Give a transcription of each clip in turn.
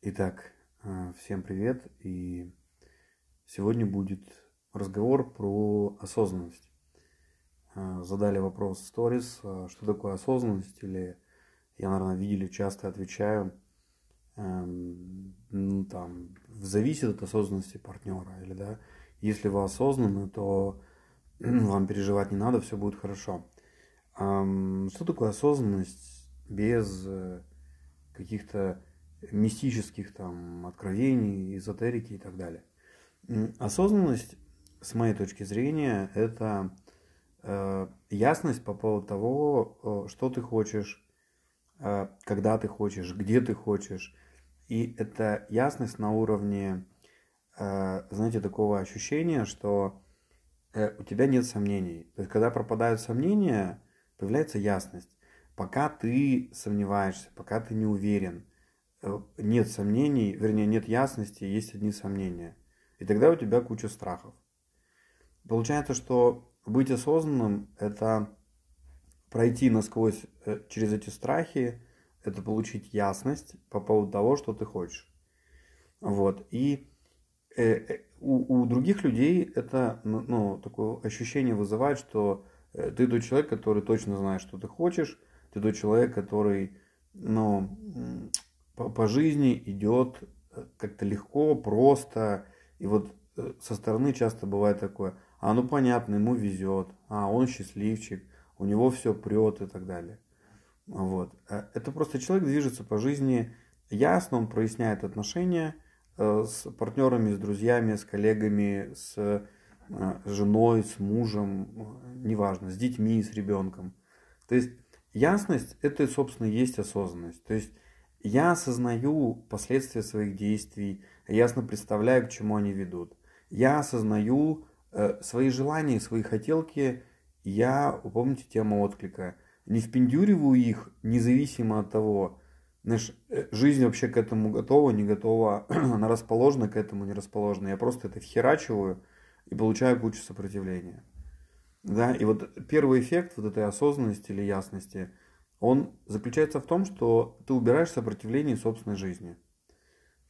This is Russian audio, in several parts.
Итак, э, всем привет. И сегодня будет разговор про осознанность. Э, задали вопрос в сторис, э, что такое осознанность, или я, наверное, видели, часто отвечаю, эм, ну, там, зависит от осознанности партнера, или, да, если вы осознаны, то вам переживать не надо, все будет хорошо. Что такое осознанность без каких-то мистических там откровений, эзотерики и так далее. Осознанность, с моей точки зрения, это э, ясность по поводу того, э, что ты хочешь, э, когда ты хочешь, где ты хочешь. И это ясность на уровне, э, знаете, такого ощущения, что э, у тебя нет сомнений. То есть, когда пропадают сомнения, появляется ясность. Пока ты сомневаешься, пока ты не уверен – нет сомнений, вернее, нет ясности, есть одни сомнения. И тогда у тебя куча страхов. Получается, что быть осознанным – это пройти насквозь э, через эти страхи, это получить ясность по поводу того, что ты хочешь. Вот. И э, у, у других людей это ну, такое ощущение вызывает, что ты тот человек, который точно знает, что ты хочешь, ты тот человек, который ну, по, по жизни идет э, как-то легко, просто. И вот э, со стороны часто бывает такое, а ну понятно, ему везет, а он счастливчик, у него все прет и так далее. Вот. Э, это просто человек движется по жизни ясно, он проясняет отношения с партнерами, с друзьями, с коллегами, с женой, с мужем, неважно, с детьми, с ребенком. То есть ясность это, собственно, есть осознанность. То есть я осознаю последствия своих действий, ясно представляю, к чему они ведут. Я осознаю э, свои желания, свои хотелки. Я, помните тему отклика, не впендюриваю их независимо от того, знаешь, э, жизнь вообще к этому готова, не готова, она расположена к этому, не расположена. Я просто это вхерачиваю и получаю кучу сопротивления. Да, и вот первый эффект вот этой осознанности или ясности – он заключается в том, что ты убираешь сопротивление собственной жизни.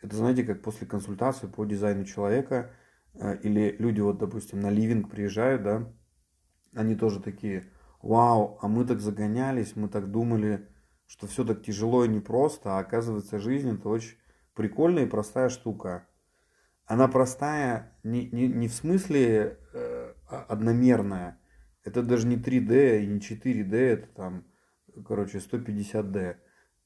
Это, знаете, как после консультации по дизайну человека, э, или люди, вот, допустим, на ливинг приезжают, да, они тоже такие, вау, а мы так загонялись, мы так думали, что все так тяжело и непросто, а оказывается, жизнь это очень прикольная и простая штука. Она простая не, не, не в смысле э, одномерная, это даже не 3D и не 4D, это там короче, 150D.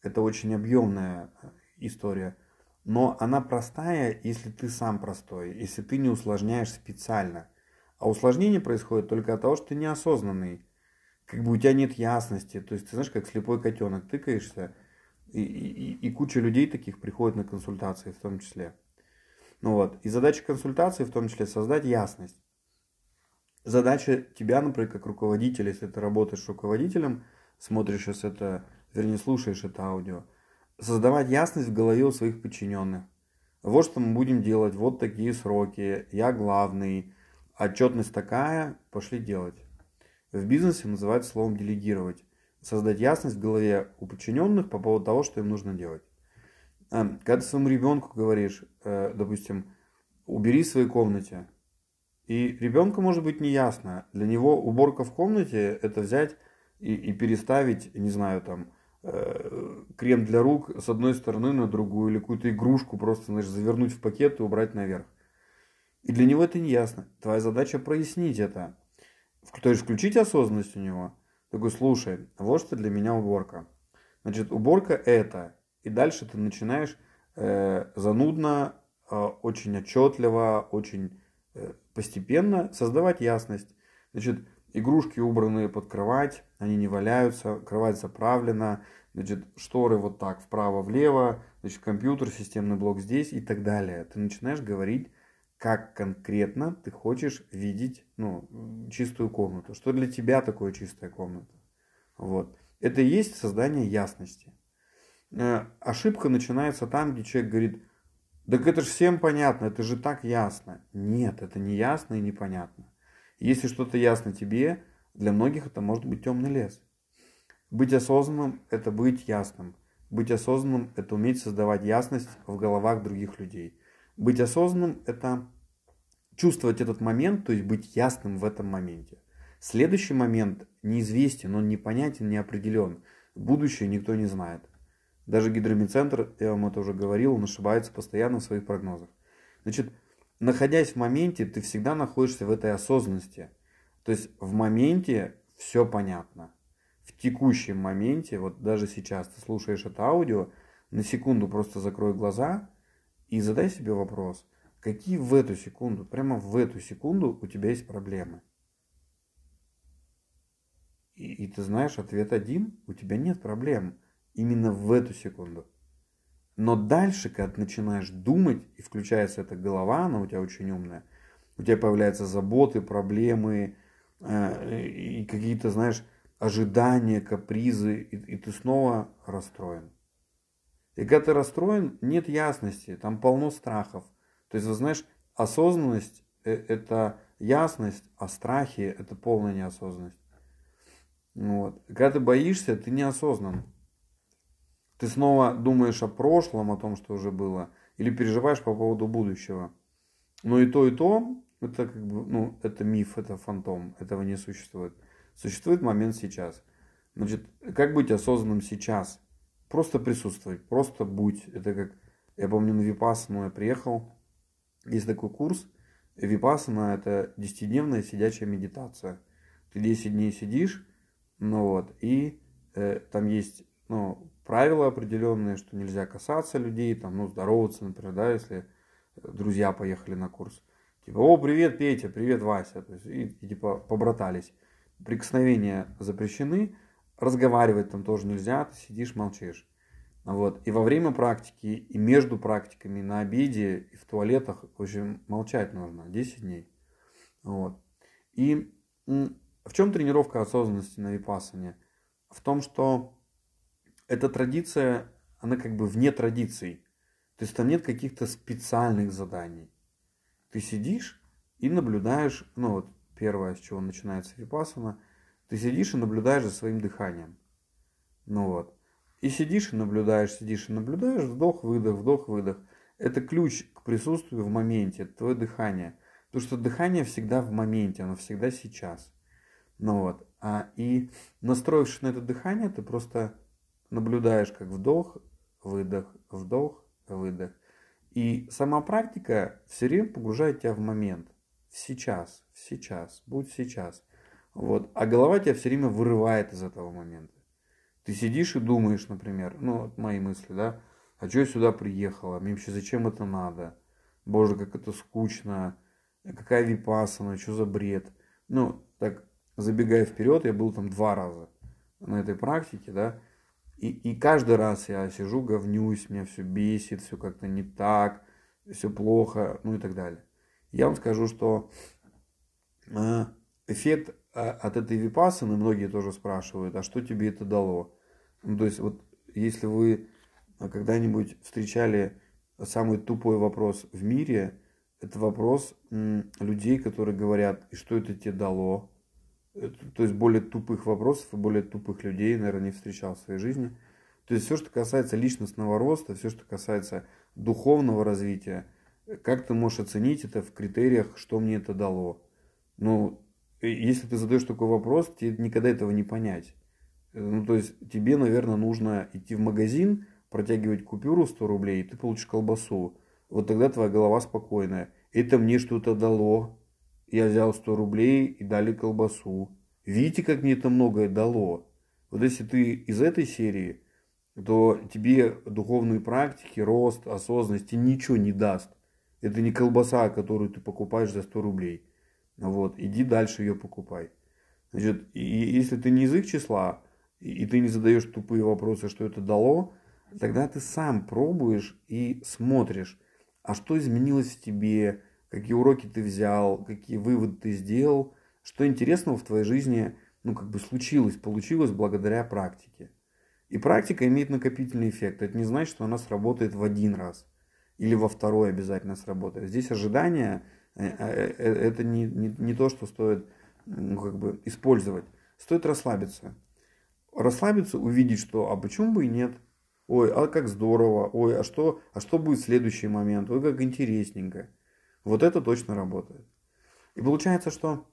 Это очень объемная э, история. Но она простая, если ты сам простой, если ты не усложняешь специально. А усложнение происходит только от того, что ты неосознанный. Как бы у тебя нет ясности. То есть ты знаешь, как слепой котенок, тыкаешься. И, и, и куча людей таких приходит на консультации в том числе. Ну вот. И задача консультации в том числе создать ясность. Задача тебя, например, как руководителя, если ты работаешь руководителем – смотришь сейчас это, вернее, слушаешь это аудио, создавать ясность в голове у своих подчиненных. Вот что мы будем делать, вот такие сроки, я главный, отчетность такая, пошли делать. В бизнесе называется словом делегировать. Создать ясность в голове у подчиненных по поводу того, что им нужно делать. Эм, когда своему ребенку говоришь, э, допустим, убери в своей комнате, и ребенку может быть неясно. Для него уборка в комнате это взять и, и переставить, не знаю, там, э, крем для рук с одной стороны на другую, или какую-то игрушку просто, знаешь, завернуть в пакет и убрать наверх. И для него это не ясно. Твоя задача прояснить это. То есть включить осознанность у него. Такой, слушай, вот что для меня уборка. Значит, уборка это. И дальше ты начинаешь э, занудно, э, очень отчетливо, очень э, постепенно создавать ясность. Значит, Игрушки убраны под кровать, они не валяются, кровать заправлена, значит, шторы вот так вправо-влево, значит, компьютер, системный блок здесь и так далее. Ты начинаешь говорить, как конкретно ты хочешь видеть ну, чистую комнату. Что для тебя такое чистая комната? Вот. Это и есть создание ясности. Э, ошибка начинается там, где человек говорит, так это же всем понятно, это же так ясно. Нет, это не ясно и непонятно. Если что-то ясно тебе, для многих это может быть темный лес. Быть осознанным – это быть ясным. быть осознанным – это уметь создавать ясность в головах других людей. Быть осознанным – это чувствовать этот момент, то есть быть ясным в этом моменте. Следующий момент неизвестен, он непонятен, не определен. Будущее никто не знает. Даже гидромедцентр, я вам это уже говорил, он ошибается постоянно в своих прогнозах. Значит, находясь в моменте, ты всегда находишься в этой осознанности. То есть в моменте все понятно. В текущем моменте, вот даже сейчас ты слушаешь это аудио, на секунду просто закрой глаза и задай себе вопрос, какие в эту секунду, прямо в эту секунду у тебя есть проблемы. И, и ты знаешь, ответ один, у тебя нет проблем именно в эту секунду. Но дальше, когда ты начинаешь думать, и включается эта голова, она у тебя очень умная, у тебя появляются заботы, проблемы э, и какие-то, знаешь, ожидания, капризы, и, и ты снова расстроен. И когда ты расстроен, нет ясности, там полно страхов. То есть, вы знаешь, осознанность э, – это ясность, а страхи – это полная неосознанность. Вот. Когда ты боишься, ты неосознан. Ты снова думаешь о прошлом, о том, что уже было, или переживаешь по поводу будущего. Но и то, и то, это как бы, ну, это миф, это фантом, этого не существует. Существует момент сейчас. Значит, как быть осознанным сейчас? Просто присутствовать, просто будь. Это как, я помню, на Випассану я приехал, есть такой курс, Випассана это 10-дневная сидячая медитация. Ты 10 дней сидишь, ну вот, и э, там есть ну, правила определенные, что нельзя касаться людей, там, ну, здороваться, например, да, если друзья поехали на курс. Типа, о, привет, Петя, привет, Вася. То есть, и, и типа побратались. Прикосновения запрещены, разговаривать там тоже нельзя, ты сидишь, молчишь. Вот. И во время практики, и между практиками, на обеде, и в туалетах, в общем, молчать нужно 10 дней. Вот. И в чем тренировка осознанности на випассане? В том, что эта традиция, она как бы вне традиций. То есть там нет каких-то специальных заданий. Ты сидишь и наблюдаешь, ну вот первое, с чего начинается випасана, ты сидишь и наблюдаешь за своим дыханием. Ну вот. И сидишь и наблюдаешь, сидишь и наблюдаешь, вдох, выдох, вдох, выдох. Это ключ к присутствию в моменте, это твое дыхание. Потому что дыхание всегда в моменте, оно всегда сейчас. Ну вот. А, и настроившись на это дыхание, ты просто наблюдаешь, как вдох, выдох, вдох, выдох. И сама практика все время погружает тебя в момент. В сейчас, в сейчас, будь сейчас. Вот. А голова тебя все время вырывает из этого момента. Ты сидишь и думаешь, например, ну, вот мои мысли, да, а что я сюда приехала, мне вообще зачем это надо? Боже, как это скучно, какая випасана, что за бред. Ну, так, забегая вперед, я был там два раза на этой практике, да, и, и каждый раз я сижу, говнюсь, меня все бесит, все как-то не так, все плохо, ну и так далее. Я вам скажу, что э, эффект а, от этой випасаны, многие тоже спрашивают, а что тебе это дало? Ну, то есть вот если вы когда-нибудь встречали самый тупой вопрос в мире, это вопрос людей, которые говорят, и что это тебе дало? То есть более тупых вопросов и более тупых людей, наверное, не встречал в своей жизни. То есть все, что касается личностного роста, все, что касается духовного развития, как ты можешь оценить это в критериях, что мне это дало? Ну, если ты задаешь такой вопрос, тебе никогда этого не понять. Ну, то есть тебе, наверное, нужно идти в магазин, протягивать купюру 100 рублей, и ты получишь колбасу. Вот тогда твоя голова спокойная. Это мне что-то дало, я взял 100 рублей и дали колбасу. Видите, как мне это многое дало? Вот если ты из этой серии, то тебе духовные практики, рост, осознанности ничего не даст. Это не колбаса, которую ты покупаешь за 100 рублей. Вот, иди дальше ее покупай. Значит, и если ты не их числа, и ты не задаешь тупые вопросы, что это дало, тогда ты сам пробуешь и смотришь, а что изменилось в тебе, какие уроки ты взял, какие выводы ты сделал, что интересного в твоей жизни, ну, как бы случилось, получилось благодаря практике. И практика имеет накопительный эффект. Это не значит, что она сработает в один раз или во второй обязательно сработает. Здесь ожидание э, э, э, это не, не, не то, что стоит ну, как бы использовать. Стоит расслабиться. Расслабиться, увидеть, что а почему бы и нет? ой, а как здорово, ой, а что, а что будет в следующий момент, ой, как интересненько. Вот это точно работает. И получается, что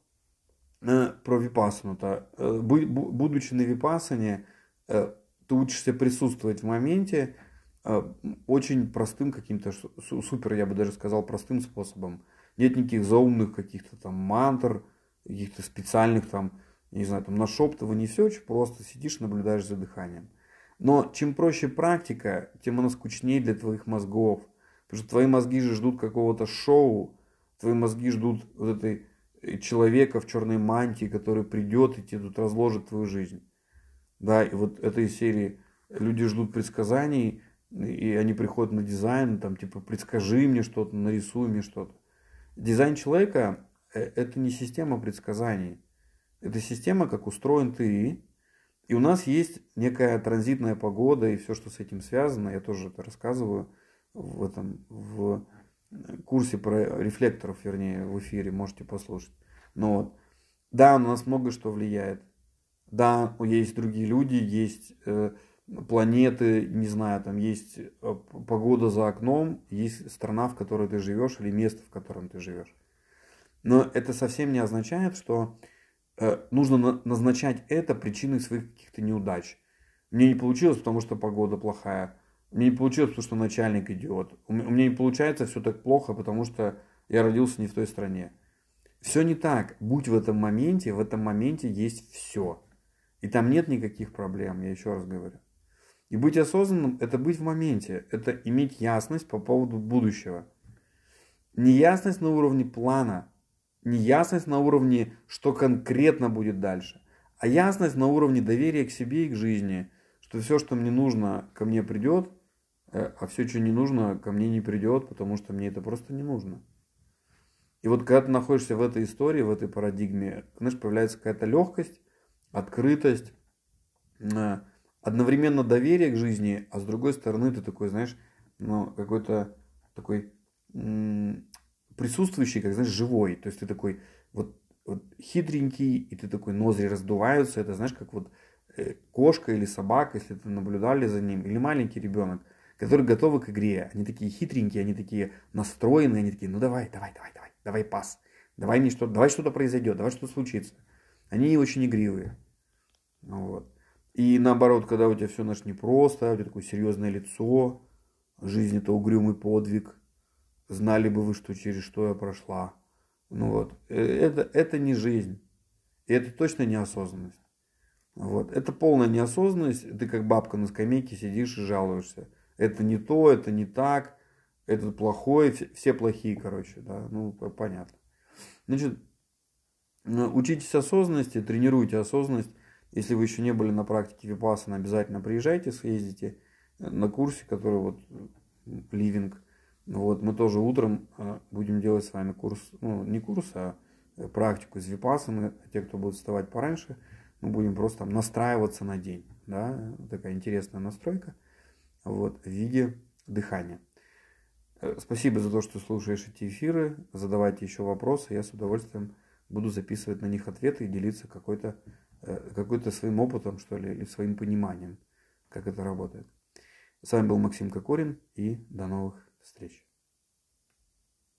э, про випассану-то, э, будучи на випассане, э, ты учишься присутствовать в моменте э, очень простым каким-то, супер, я бы даже сказал, простым способом. Нет никаких заумных каких-то там мантр, каких-то специальных там, не знаю, там нашептываний, все очень просто, сидишь, наблюдаешь за дыханием. Но чем проще практика, тем она скучнее для твоих мозгов. Потому что твои мозги же ждут какого-то шоу, твои мозги ждут вот этой э, человека в черной мантии, который придет и тебе тут разложит твою жизнь. Да, и вот этой серии люди ждут предсказаний, и они приходят на дизайн, там типа предскажи мне что-то, нарисуй мне что-то. Дизайн человека э, это не система предсказаний. Это система, как устроен ты. И у нас есть некая транзитная погода и все, что с этим связано. Я тоже это рассказываю в этом в курсе про рефлекторов, вернее, в эфире, можете послушать. Но вот, да, у нас много что влияет. Да, есть другие люди, есть э, планеты, не знаю, там есть э, погода за окном, есть страна, в которой ты живешь, или место, в котором ты живешь. Но это совсем не означает, что э, нужно на, назначать это причиной своих каких-то неудач. Мне не получилось, потому что погода плохая. Мне не получилось, потому что начальник идиот. У меня не получается все так плохо, потому что я родился не в той стране. Все не так. Будь в этом моменте, в этом моменте есть все. И там нет никаких проблем, я еще раз говорю. И быть осознанным – это быть в моменте, это иметь ясность по поводу будущего. Неясность на уровне плана, неясность на уровне, что конкретно будет дальше, а ясность на уровне доверия к себе и к жизни, что все, что мне нужно, ко мне придет, а все, что не нужно, ко мне не придет, потому что мне это просто не нужно. И вот когда ты находишься в этой истории, в этой парадигме, знаешь, появляется какая-то легкость, открытость, э, одновременно доверие к жизни, а с другой стороны ты такой, знаешь, ну, какой-то такой присутствующий, как, знаешь, живой. То есть ты такой вот, вот хитренький, и ты такой, ноздри раздуваются. Это, знаешь, как вот э, кошка или собака, если ты наблюдали за ним, или маленький ребенок которые готовы к игре. Они такие хитренькие, они такие настроенные, они такие, ну давай, давай, давай, давай, давай пас. Давай мне что-то, давай что-то произойдет, давай что-то случится. Они очень игривые. Вот. И наоборот, когда у тебя все наш непросто, у тебя такое серьезное лицо, жизнь это угрюмый подвиг, знали бы вы, что через что я прошла. Ну вот, э, это, это не жизнь. И это точно неосознанность. Вот. Это полная неосознанность. Ты как бабка на скамейке сидишь и жалуешься это не то, это не так, это плохое, все плохие, короче, да, ну, понятно. Значит, ну, учитесь осознанности, тренируйте осознанность. Если вы еще не были на практике Випассана, обязательно приезжайте, съездите на курсе, который вот ливинг. Вот, мы тоже утром э, будем делать с вами курс, ну, не курс, а практику из Випассаны. Те, кто будет вставать пораньше, мы будем просто там настраиваться на день. Да? Такая интересная настройка вот, в виде дыхания. Э, спасибо за то, что слушаешь эти эфиры. Задавайте еще вопросы. Я с удовольствием буду записывать на них ответы и делиться какой-то э, какой-то своим опытом, что ли, или своим пониманием, как это работает. С вами был Максим Кокорин и до новых встреч.